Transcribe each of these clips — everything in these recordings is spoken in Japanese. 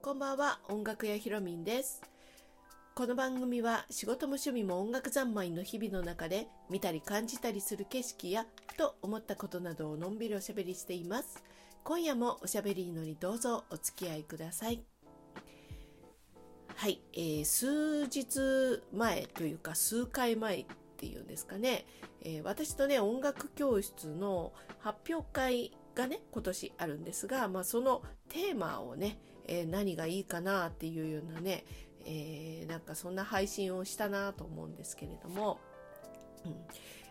こんばんは音楽屋ひろみんです。この番組は仕事も趣味も音楽三昧の日々の中で見たり感じたりする景色やふと思ったことなどをのんびりおしゃべりしています。今夜もおしゃべりのにどうぞお付き合いください。はい、えー、数日前というか数回前っていうんですかね、えー、私とね音楽教室の発表会がね今年あるんですが、まあ、そのテーマをね、えー、何がいいかなっていうようなね、えー、なんかそんな配信をしたなと思うんですけれども、うん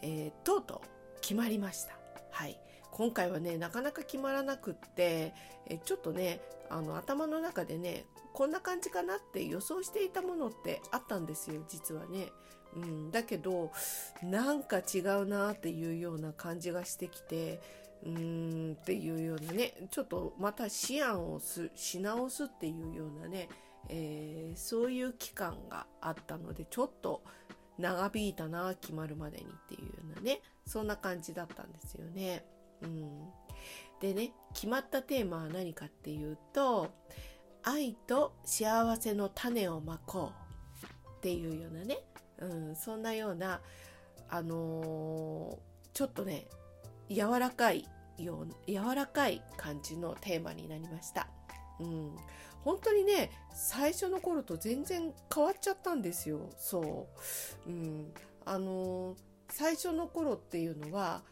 えー、とうとう決まりました。はい。今回はね、なかなか決まらなくって、えちょっとね、あの頭の中でね、こんな感じかなって予想していたものってあったんですよ、実はね。うん、だけど、なんか違うなっていうような感じがしてきて、うーんっていうようなね、ちょっとまた思案をすし直すっていうようなね、えー、そういう期間があったのでちょっと長引いたな決まるまでにっていうようなねそんな感じだったんですよね。うん、でね決まったテーマは何かっていうと「愛と幸せの種をまこう」っていうようなね、うん、そんなようなあのー、ちょっとね柔らかいよう柔らかい感じのテーマになりました。うん、本当にね最初の頃と全然変わっちゃったんですよ。そう、うん、あの最初の頃っていうのは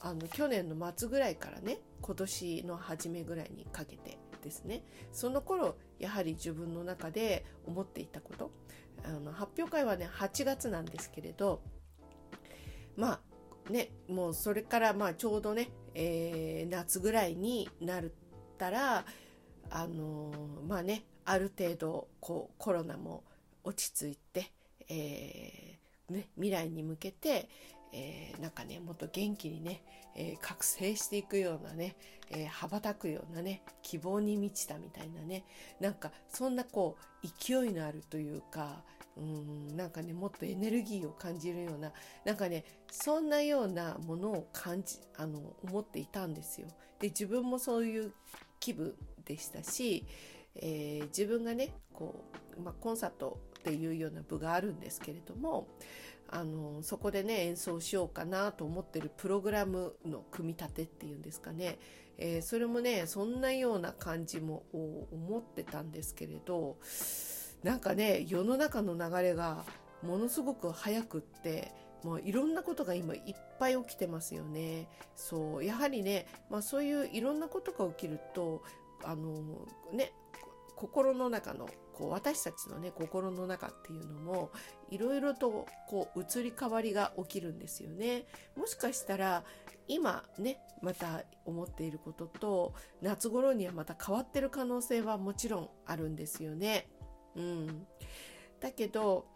あの去年の末ぐらいからね今年の初めぐらいにかけてですね。その頃やはり自分の中で思っていたことあの発表会はね8月なんですけれどまあねもうそれからまあちょうどね、えー、夏ぐらいになったらあのまあねある程度こうコロナも落ち着いて、えー、ね、未来に向けて、えー、なんかねもっと元気にね、えー、覚醒していくようなね、え羽ばたくようなね希望に満ちたみたいなねなんかそんなこう勢いのあるというかうんなんかねもっとエネルギーを感じるようななんかねそんなようなものを感じあの思っていたんですよ。で自分もそういう気分でしたし、えー、自分がねこう、まあ、コンサートっていうような部があるんですけれどもあのそこでね演奏しようかなと思ってるプログラムの組み立てっていうんですかね、えー、それもねそんなような感じも思ってたんですけれどなんかね世の中の流れがものすごく早くってもういろんなことが今いっぱい起きてますよね。そうやはりね、まあ、そういういろんなことが起きるとあのね心の中のこう私たちのね心の中っていうのもいろいろとこう移り変わりが起きるんですよね。もしかしたら今ねまた思っていることと夏頃にはまた変わってる可能性はもちろんあるんですよね。うん、だけど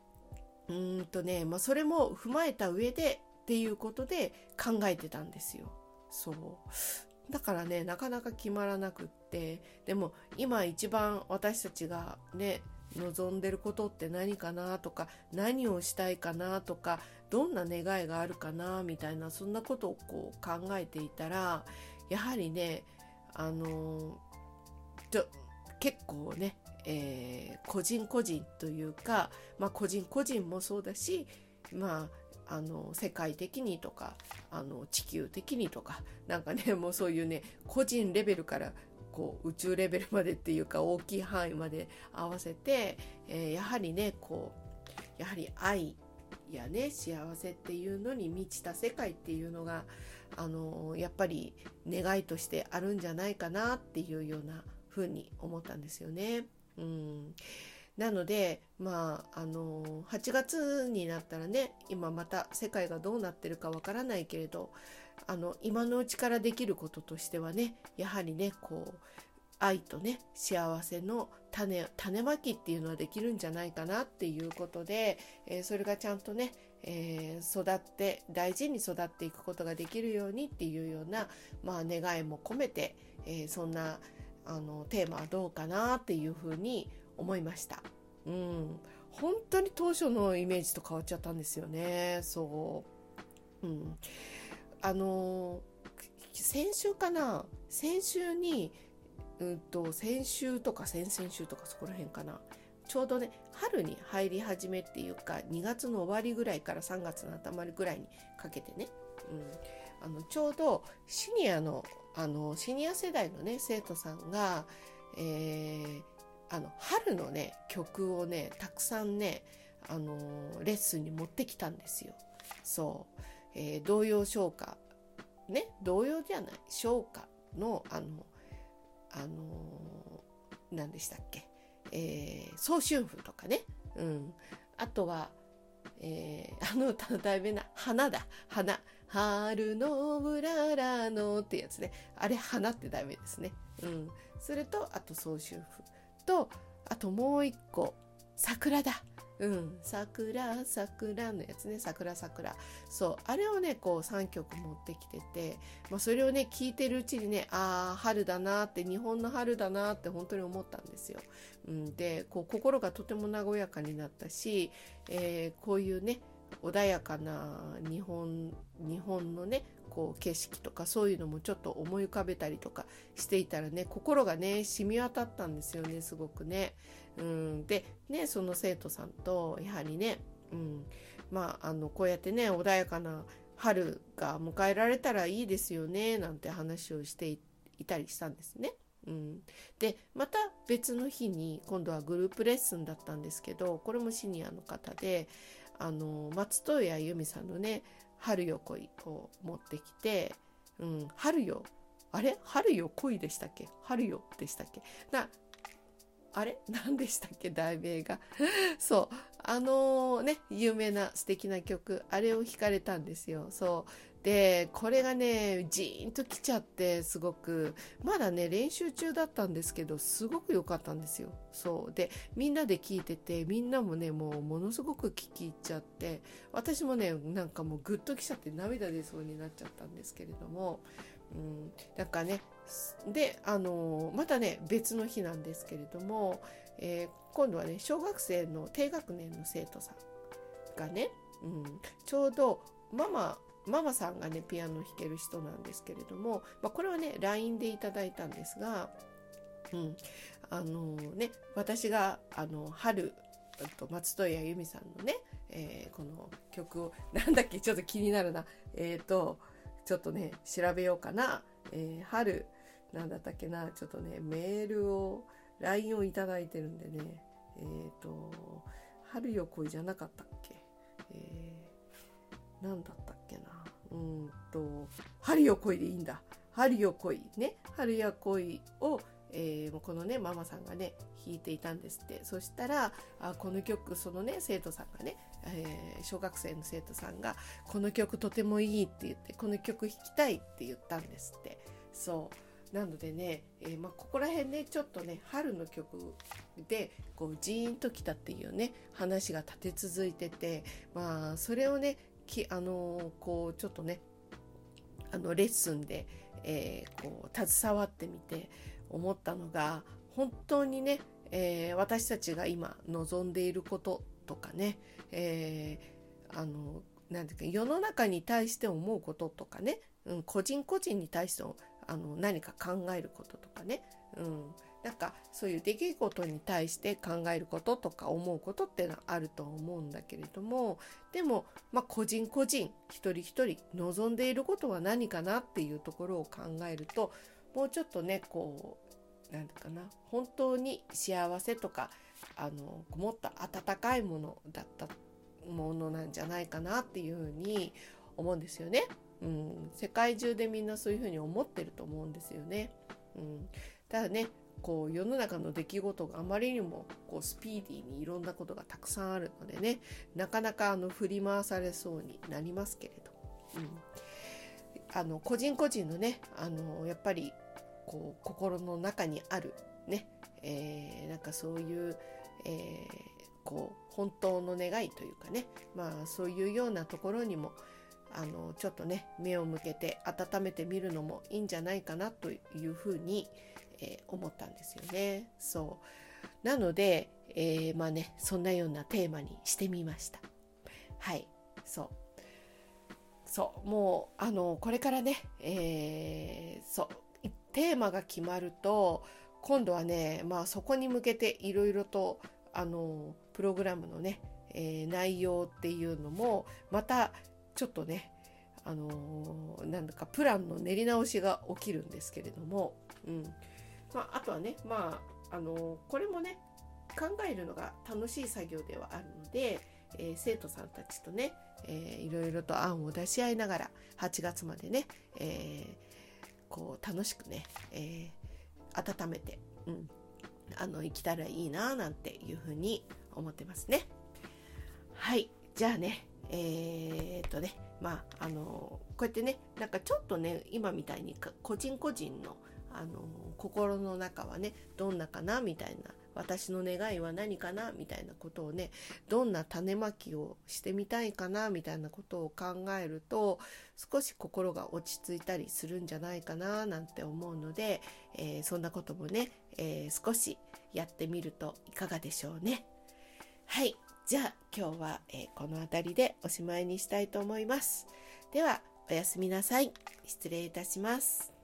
うんとね、まあ、それも踏まえた上でっていうことで考えてたんですよ。そう。だからね、なかなか決まらなくって、でも今一番私たちがね、望んでることって何かなとか、何をしたいかなとか、どんな願いがあるかなみたいな、そんなことをこう考えていたら、やはりね、あのちょ結構ね、えー、個人個人というか、まあ、個人個人もそうだし、まあ、あの世界的にとかあの地球的にとかなんかね もうそういうね個人レベルからこう宇宙レベルまでっていうか大きい範囲まで合わせて、えー、やはりねこうやはり愛やね幸せっていうのに満ちた世界っていうのがあのやっぱり願いとしてあるんじゃないかなっていうような風に思ったんですよね。うん、なのでまああの8月になったらね今また世界がどうなってるかわからないけれどあの今のうちからできることとしてはねやはりねこう愛とね幸せの種種まきっていうのはできるんじゃないかなっていうことで、えー、それがちゃんとね、えー、育って大事に育っていくことができるようにっていうような、まあ、願いも込めて、えー、そんなあのテーマはどうかなっていうふうに思いました。うん、本当に当初のイメージと変わっちゃったんですよね。そう。うん。あの先週かな？先週にうんと先週とか先々週とかそこら辺かなちょうどね春に入り始めっていうか2月の終わりぐらいから3月の頭ぐらいにかけてね、うん、あのちょうどシニアのあのシニア世代のね生徒さんが、えー、あの春のね曲をねたくさんねあのレッスンに持ってきたんですよ。そう、えー、童謡唱歌ね？童謡じゃない。唱歌のあのあの何でしたっけ？えー、早春風とかね、うん、あとは、えー、あの歌の題名な「花」だ「花」「春のうららの」ってやつね。あれ「花」って題名ですね、うん、それとあと早春風。とあともう一個「桜」だ。うん、桜桜のやつね。桜桜。そうあれをねこう3曲持ってきてて、まあ、それをね聞いてるうちにねああ春だなって日本の春だなって本当に思ったんですよ。うん、でこう心がとても和やかになったし、えー、こういうね穏やかな日本日本のねこう景色とかそういうのもちょっと思い浮かべたりとかしていたらね心がね染み渡ったんですよねすごくね。うん、でねその生徒さんとやはりね、うん、まああのこうやってね穏やかな春が迎えられたらいいですよねなんて話をしていたりしたんですね。うん、でまた別の日に今度はグループレッスンだったんですけどこれもシニアの方であの松任谷由実さんのね「春よ来い」を持ってきて「うん、春よ。あれ？春よ恋でしたっけ？春よでしたっけ？なあれ？何でしたっけ？題名が。そう。あのー、ね有名な素敵な曲あれを弾かれたんですよ。そう。でこれがねジーンときちゃってすごく。まだね練習中だったんですけどすごく良かったんですよ。そう。でみんなで聞いててみんなもねもうものすごく聞き入っちゃって私もねなんかもうグッときちゃって涙出そうになっちゃったんですけれどもうん、なんかねであのまたね別の日なんですけれども、えー、今度はね小学生の低学年の生徒さんがね、うん、ちょうどママママさんがねピアノ弾ける人なんですけれども、まあ、これはね LINE でいただいたんですが、うん、あのね私があの春と松任谷由実さんのね、えー、この曲をなんだっけちょっと気になるなえっ、ー、とちょっとね、調べようかな。えー、春、なんだったっけな、ちょっとね、メールを、LINE をいただいてるんでね、えっ、ー、と、春よ恋じゃなかったっけえー、なんだったっけな。うんと、春よ恋でいいんだ。春よ恋。ね。春や恋を、えー、このねママさんがね弾いていたんですってそしたらあこの曲そのね生徒さんがね、えー、小学生の生徒さんが「この曲とてもいい」って言って「この曲弾きたい」って言ったんですってそうなのでね、えー、まあ、ここら辺ねちょっとね春の曲でこうジーンときたっていうね話が立て続いててまあそれをねきあの、こうちょっとねあのレッスンで、えー、こう携わってみて思ったのが本当にね、えー、私たちが今望んでいることとかね、えー、あのなんていうか世の中に対して思うこととかね、うん、個人個人に対してあの何か考えることとかね、うん、なんかそういう出来事に対して考えることとか思うことっていうのはあると思うんだけれどもでも、まあ、個人個人一人一人望んでいることは何かなっていうところを考えるともうちょっとねこうなんかな本当に幸せとかあのもっと温かいものだったものなんじゃないかなっていうふうに思うんですよね。うん、世界中でみんなそういうふうに思ってると思うんですよね。うん、ただねこう世の中の出来事があまりにもこうスピーディーにいろんなことがたくさんあるのでねなかなかあの振り回されそうになりますけれど、うん、あの個人個人のねあのやっぱりこう心の中にあるね、えー、なんかそういう、えー、こう本当の願いというかねまあそういうようなところにもあのちょっとね目を向けて温めてみるのもいいんじゃないかなというふうに思います、えー、思ったんですよね。そう。なので、えー、まあねそんなようなテーマにしてみました。はい。そう。そう。もうあのこれからね、えー、そう。テーマが決まると今度はねまあそこに向けていろいろとあのプログラムのね、えー、内容っていうのもまたちょっとねあのー、なんだかプランの練り直しが起きるんですけれども、うん。まあ、あとはねまああの、これもね考えるのが楽しい作業ではあるので、えー、生徒さんたちとね、えー、いろいろと案を出し合いながら8月までね、えー、こう楽しくね、えー、温めて、うん、あの生きたらいいななんていうふうに思ってますね。はいじゃあねえー、っとねまああのこうやってねなんかちょっとね今みたいに個人個人のあの心の中はねどんなかなみたいな私の願いは何かなみたいなことをねどんな種まきをしてみたいかなみたいなことを考えると少し心が落ち着いたりするんじゃないかななんて思うので、えー、そんなこともね、えー、少しやってみるといかがでしょうね。はいじゃあ今日は、えー、この辺りでおしまいにしたいと思います。ではおやすみなさい。失礼いたします。